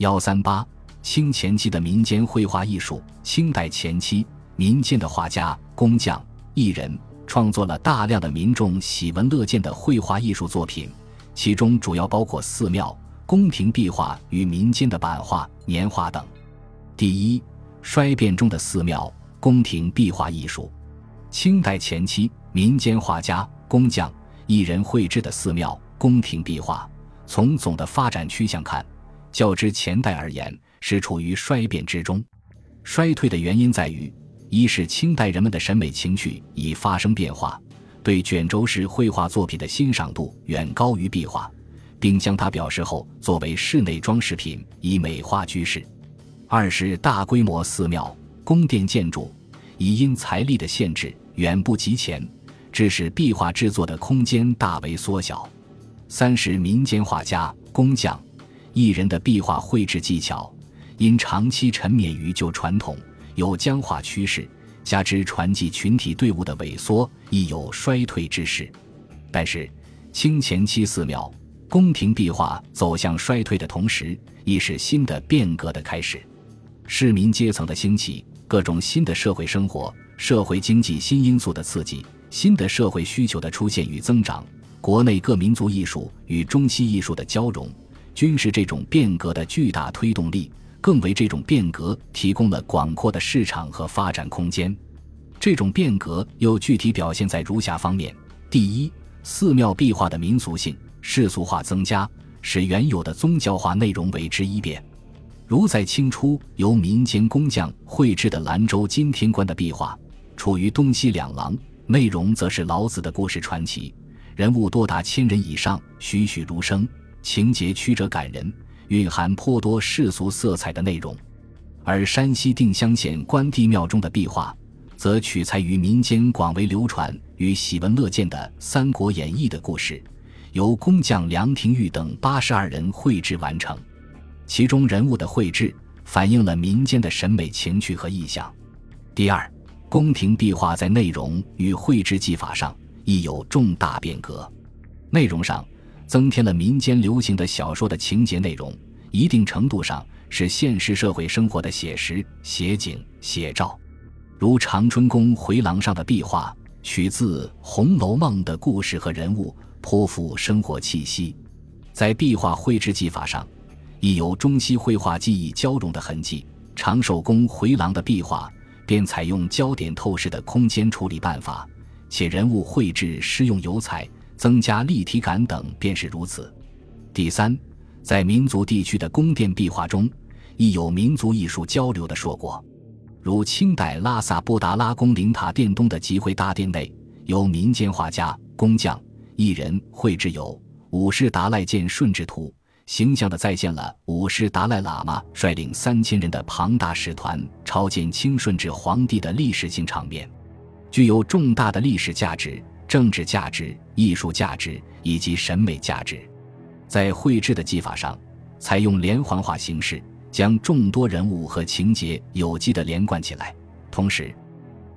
幺三八，清前期的民间绘画艺术。清代前期，民间的画家、工匠、艺人创作了大量的民众喜闻乐见的绘画艺术作品，其中主要包括寺庙、宫廷壁画与民间的版画、年画等。第一，衰变中的寺庙、宫廷壁画艺术。清代前期，民间画家、工匠、艺人绘制的寺庙、宫廷壁画，从总的发展趋向看。较之前代而言，是处于衰变之中。衰退的原因在于：一是清代人们的审美情趣已发生变化，对卷轴式绘画作品的欣赏度远高于壁画，并将它表示后作为室内装饰品以美化居室；二是大规模寺庙、宫殿建筑已因财力的限制远不及前，致使壁画制作的空间大为缩小；三是民间画家、工匠。艺人的壁画绘制技巧，因长期沉湎于旧传统，有僵化趋势，加之传记群体队伍的萎缩，亦有衰退之势。但是，清前期寺庙、宫廷壁画走向衰退的同时，亦是新的变革的开始。市民阶层的兴起，各种新的社会生活、社会经济新因素的刺激，新的社会需求的出现与增长，国内各民族艺术与中西艺术的交融。均是这种变革的巨大推动力，更为这种变革提供了广阔的市场和发展空间。这种变革又具体表现在如下方面：第一，寺庙壁画的民俗性、世俗化增加，使原有的宗教化内容为之一变。如在清初由民间工匠绘制的兰州金天观的壁画，处于东西两廊，内容则是老子的故事传奇，人物多达千人以上，栩栩如生。情节曲折感人，蕴含颇多世俗色彩的内容；而山西定襄县关帝庙中的壁画，则取材于民间广为流传与喜闻乐见的《三国演义》的故事，由工匠梁廷玉等八十二人绘制完成。其中人物的绘制反映了民间的审美情趣和意象。第二，宫廷壁画在内容与绘制技法上亦有重大变革。内容上。增添了民间流行的小说的情节内容，一定程度上是现实社会生活的写实、写景、写照。如长春宫回廊上的壁画，取自《红楼梦》的故事和人物，颇富生活气息。在壁画绘制技法上，亦有中西绘画技艺交融的痕迹。长寿宫回廊的壁画便采用焦点透视的空间处理办法，且人物绘制施用油彩。增加立体感等便是如此。第三，在民族地区的宫殿壁画中，亦有民族艺术交流的硕果。如清代拉萨布达拉宫灵塔殿东的集会大殿内，由民间画家、工匠、艺人绘制有五世达赖见顺治图，形象地再现了五世达赖喇嘛率领三千人的庞大使团朝见清顺治皇帝的历史性场面，具有重大的历史价值。政治价值、艺术价值以及审美价值，在绘制的技法上，采用连环画形式，将众多人物和情节有机的连贯起来，同时，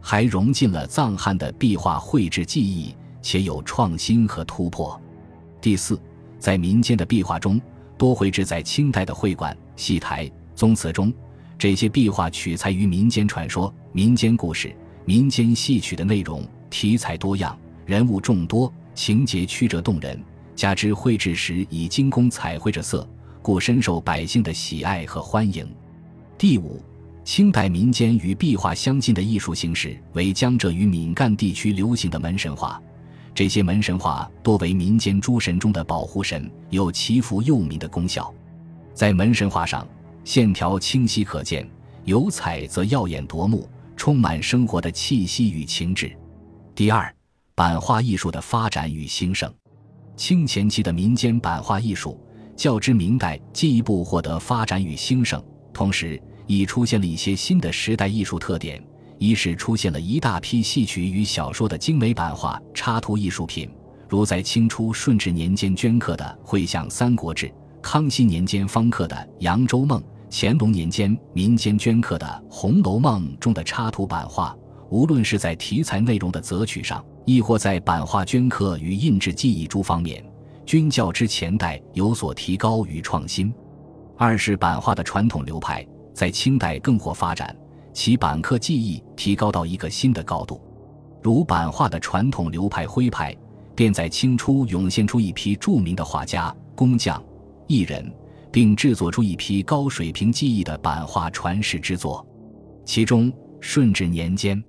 还融进了藏汉的壁画绘制技艺，且有创新和突破。第四，在民间的壁画中，多绘制在清代的会馆、戏台、宗祠中，这些壁画取材于民间传说、民间故事、民间戏曲的内容，题材多样。人物众多，情节曲折动人，加之绘制时以精工彩绘着色，故深受百姓的喜爱和欢迎。第五，清代民间与壁画相近的艺术形式为江浙与闽赣地区流行的门神画。这些门神画多为民间诸神中的保护神，有祈福佑民的功效。在门神画上，线条清晰可见，油彩则耀眼夺目，充满生活的气息与情致。第二。版画艺术的发展与兴盛，清前期的民间版画艺术较之明代进一步获得发展与兴盛，同时已出现了一些新的时代艺术特点。一是出现了一大批戏曲与小说的精美版画插图艺术品，如在清初顺治年间镌刻的《绘像三国志》，康熙年间方刻的《扬州梦》，乾隆年间民间镌刻的《红楼梦》中的插图版画。无论是在题材内容的择取上，亦或在版画镌刻与印制技艺诸方面，均较之前代有所提高与创新。二是版画的传统流派在清代更获发展，其版刻技艺提高到一个新的高度。如版画的传统流派徽派，便在清初涌现出一批著名的画家、工匠、艺人，并制作出一批高水平技艺的版画传世之作。其中，顺治年间，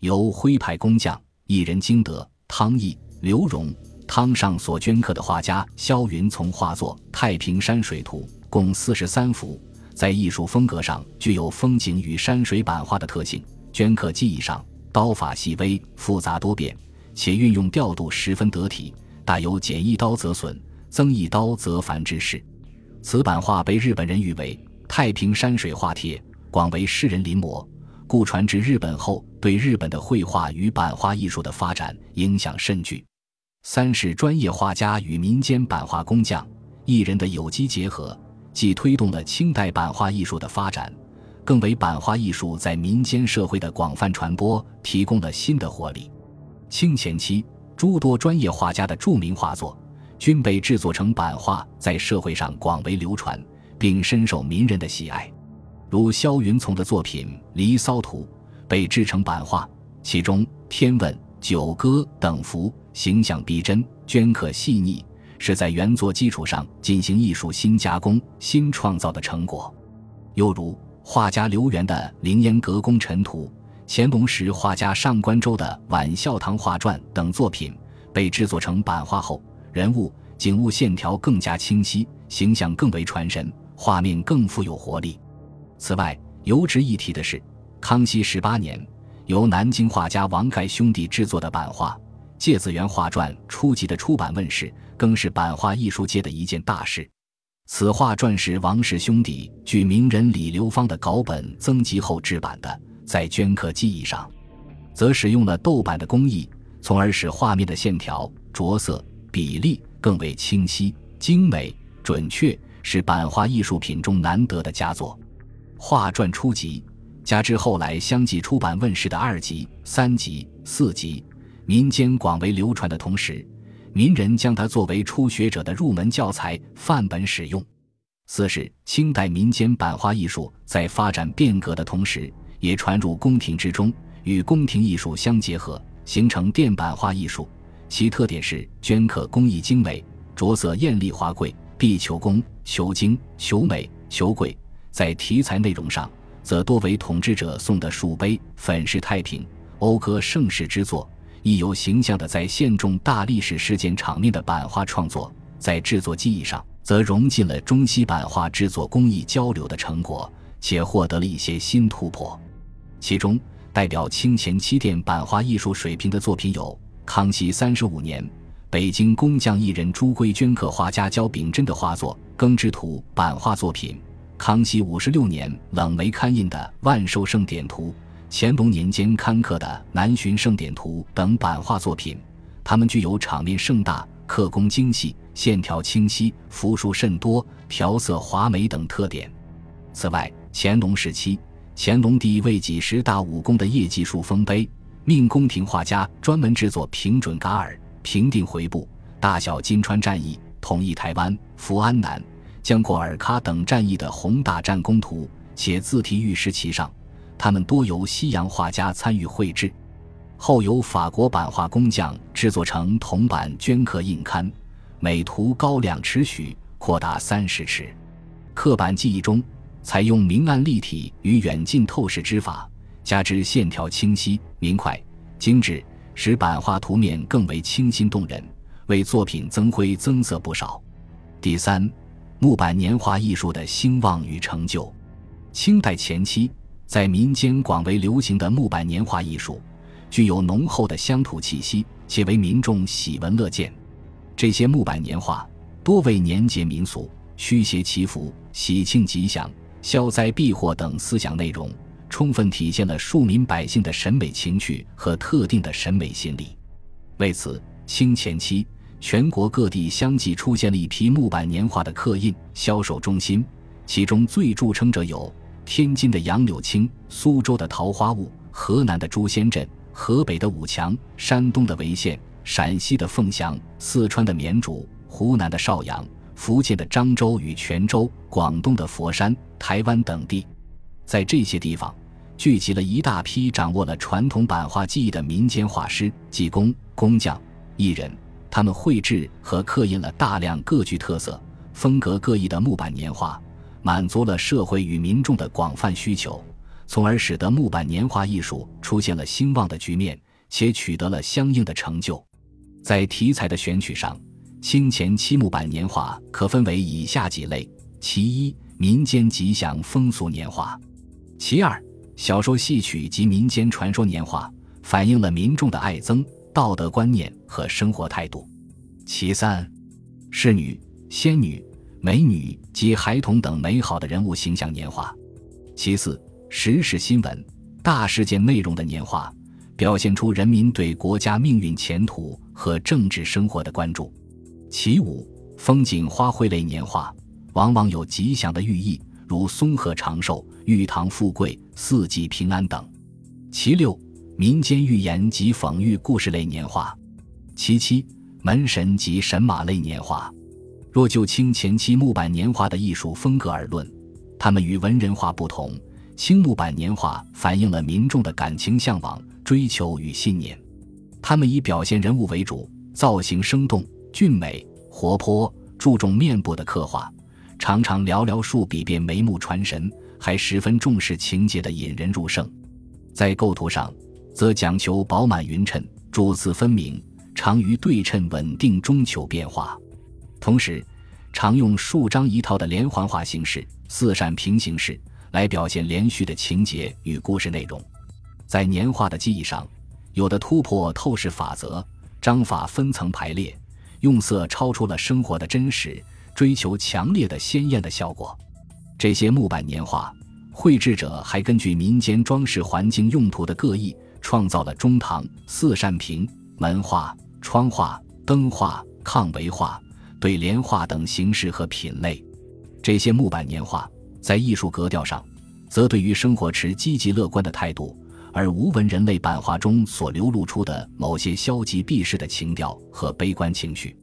由徽派工匠、艺人金德、汤毅、刘荣、汤上所镌刻的画家萧云从画作《太平山水图》共四十三幅，在艺术风格上具有风景与山水版画的特性，镌刻技艺上刀法细微、复杂多变，且运用调度十分得体，大有减一刀则损，增一刀则繁之势。此版画被日本人誉为“太平山水画帖”。广为世人临摹，故传至日本后，对日本的绘画与版画艺术的发展影响甚巨。三是专业画家与民间版画工匠、艺人的有机结合，既推动了清代版画艺术的发展，更为版画艺术在民间社会的广泛传播提供了新的活力。清前期，诸多专业画家的著名画作均被制作成版画，在社会上广为流传，并深受民人的喜爱。如萧云从的作品《离骚图》被制成版画，其中《天问》《九歌》等幅形象逼真，镌刻细腻，是在原作基础上进行艺术新加工、新创造的成果。又如画家刘源的《凌烟阁功臣图》，乾隆时画家上官周的《晚孝堂画传》等作品被制作成版画后，人物、景物线条更加清晰，形象更为传神，画面更富有活力。此外，尤值一提的是，康熙十八年由南京画家王盖兄弟制作的版画《芥子园画传》初级的出版问世，更是版画艺术界的一件大事。此画传是王氏兄弟据名人李流芳的稿本增辑后制版的，在镌刻技艺上，则使用了豆版的工艺，从而使画面的线条、着色、比例更为清晰、精美、准确，是版画艺术品中难得的佳作。画传初集，加之后来相继出版问世的二集、三集、四集，民间广为流传的同时，民人将它作为初学者的入门教材范本使用。四是清代民间版画艺术在发展变革的同时，也传入宫廷之中，与宫廷艺术相结合，形成电版画艺术。其特点是镌刻工艺精美，着色艳丽华贵，必求工、求精、求美、求贵。在题材内容上，则多为统治者送的树碑、粉饰太平、讴歌盛世之作，亦有形象的在现重大历史事件场面的版画创作。在制作技艺上，则融进了中西版画制作工艺交流的成果，且获得了一些新突破。其中，代表清前期殿版画艺术水平的作品有：康熙三十五年，北京工匠艺人朱圭镌刻画家焦秉真的画作《耕织图》版画作品。康熙五十六年冷梅刊印的《万寿盛典图》，乾隆年间刊刻的《南巡盛典图》等版画作品，它们具有场面盛大、刻工精细、线条清晰、幅数甚多、调色华美等特点。此外，乾隆时期，乾隆帝为几十大武功的业绩树丰碑，命宫廷画家专门制作平准噶尔、平定回部、大小金川战役、统一台湾、福安南。江过尔喀等战役的宏大战功图，且字体玉石其上，他们多由西洋画家参与绘制，后由法国版画工匠制作成铜版镌刻印刊，每图高两尺许，扩大三十尺。刻板技艺中，采用明暗立体与远近透视之法，加之线条清晰明快、精致，使版画图面更为清新动人，为作品增辉增色不少。第三。木板年画艺术的兴旺与成就，清代前期在民间广为流行的木板年画艺术，具有浓厚的乡土气息，且为民众喜闻乐见。这些木板年画多为年节民俗、驱邪祈福、喜庆吉祥、消灾避祸等思想内容，充分体现了庶民百姓的审美情趣和特定的审美心理。为此，清前期。全国各地相继出现了一批木板年画的刻印销售中心，其中最著称者有天津的杨柳青、苏州的桃花坞、河南的朱仙镇、河北的武强、山东的潍县、陕西的凤翔、四川的绵竹、湖南的邵阳、福建的漳州与泉州、广东的佛山、台湾等地，在这些地方聚集了一大批掌握了传统版画技艺的民间画师、技工、工匠、艺人。他们绘制和刻印了大量各具特色、风格各异的木板年画，满足了社会与民众的广泛需求，从而使得木板年画艺术出现了兴旺的局面，且取得了相应的成就。在题材的选取上，清前期木板年画可分为以下几类：其一，民间吉祥风俗年画；其二，小说戏曲及民间传说年画，反映了民众的爱憎。道德观念和生活态度。其三，侍女、仙女、美女及孩童等美好的人物形象年画。其四，时事新闻、大事件内容的年画，表现出人民对国家命运前途和政治生活的关注。其五，风景花卉类年画，往往有吉祥的寓意，如松鹤长寿、玉堂富贵、四季平安等。其六。民间寓言及讽喻故事类年画，其七门神及神马类年画。若就清前期木板年画的艺术风格而论，它们与文人画不同。清木板年画反映了民众的感情向往、追求与信念。他们以表现人物为主，造型生动、俊美、活泼，注重面部的刻画，常常寥寥数笔便眉目传神，还十分重视情节的引人入胜。在构图上。则讲求饱满匀称、主次分明，常于对称稳定中求变化。同时，常用数张一套的连环画形式、四扇平行式来表现连续的情节与故事内容。在年画的技艺上，有的突破透视法则，章法分层排列，用色超出了生活的真实，追求强烈的鲜艳的效果。这些木板年画绘制者还根据民间装饰环境用途的各异。创造了中堂、四扇屏、门画、窗画、灯画、炕围画、对联画等形式和品类。这些木板年画在艺术格调上，则对于生活持积极乐观的态度，而无闻人类版画中所流露出的某些消极避世的情调和悲观情绪。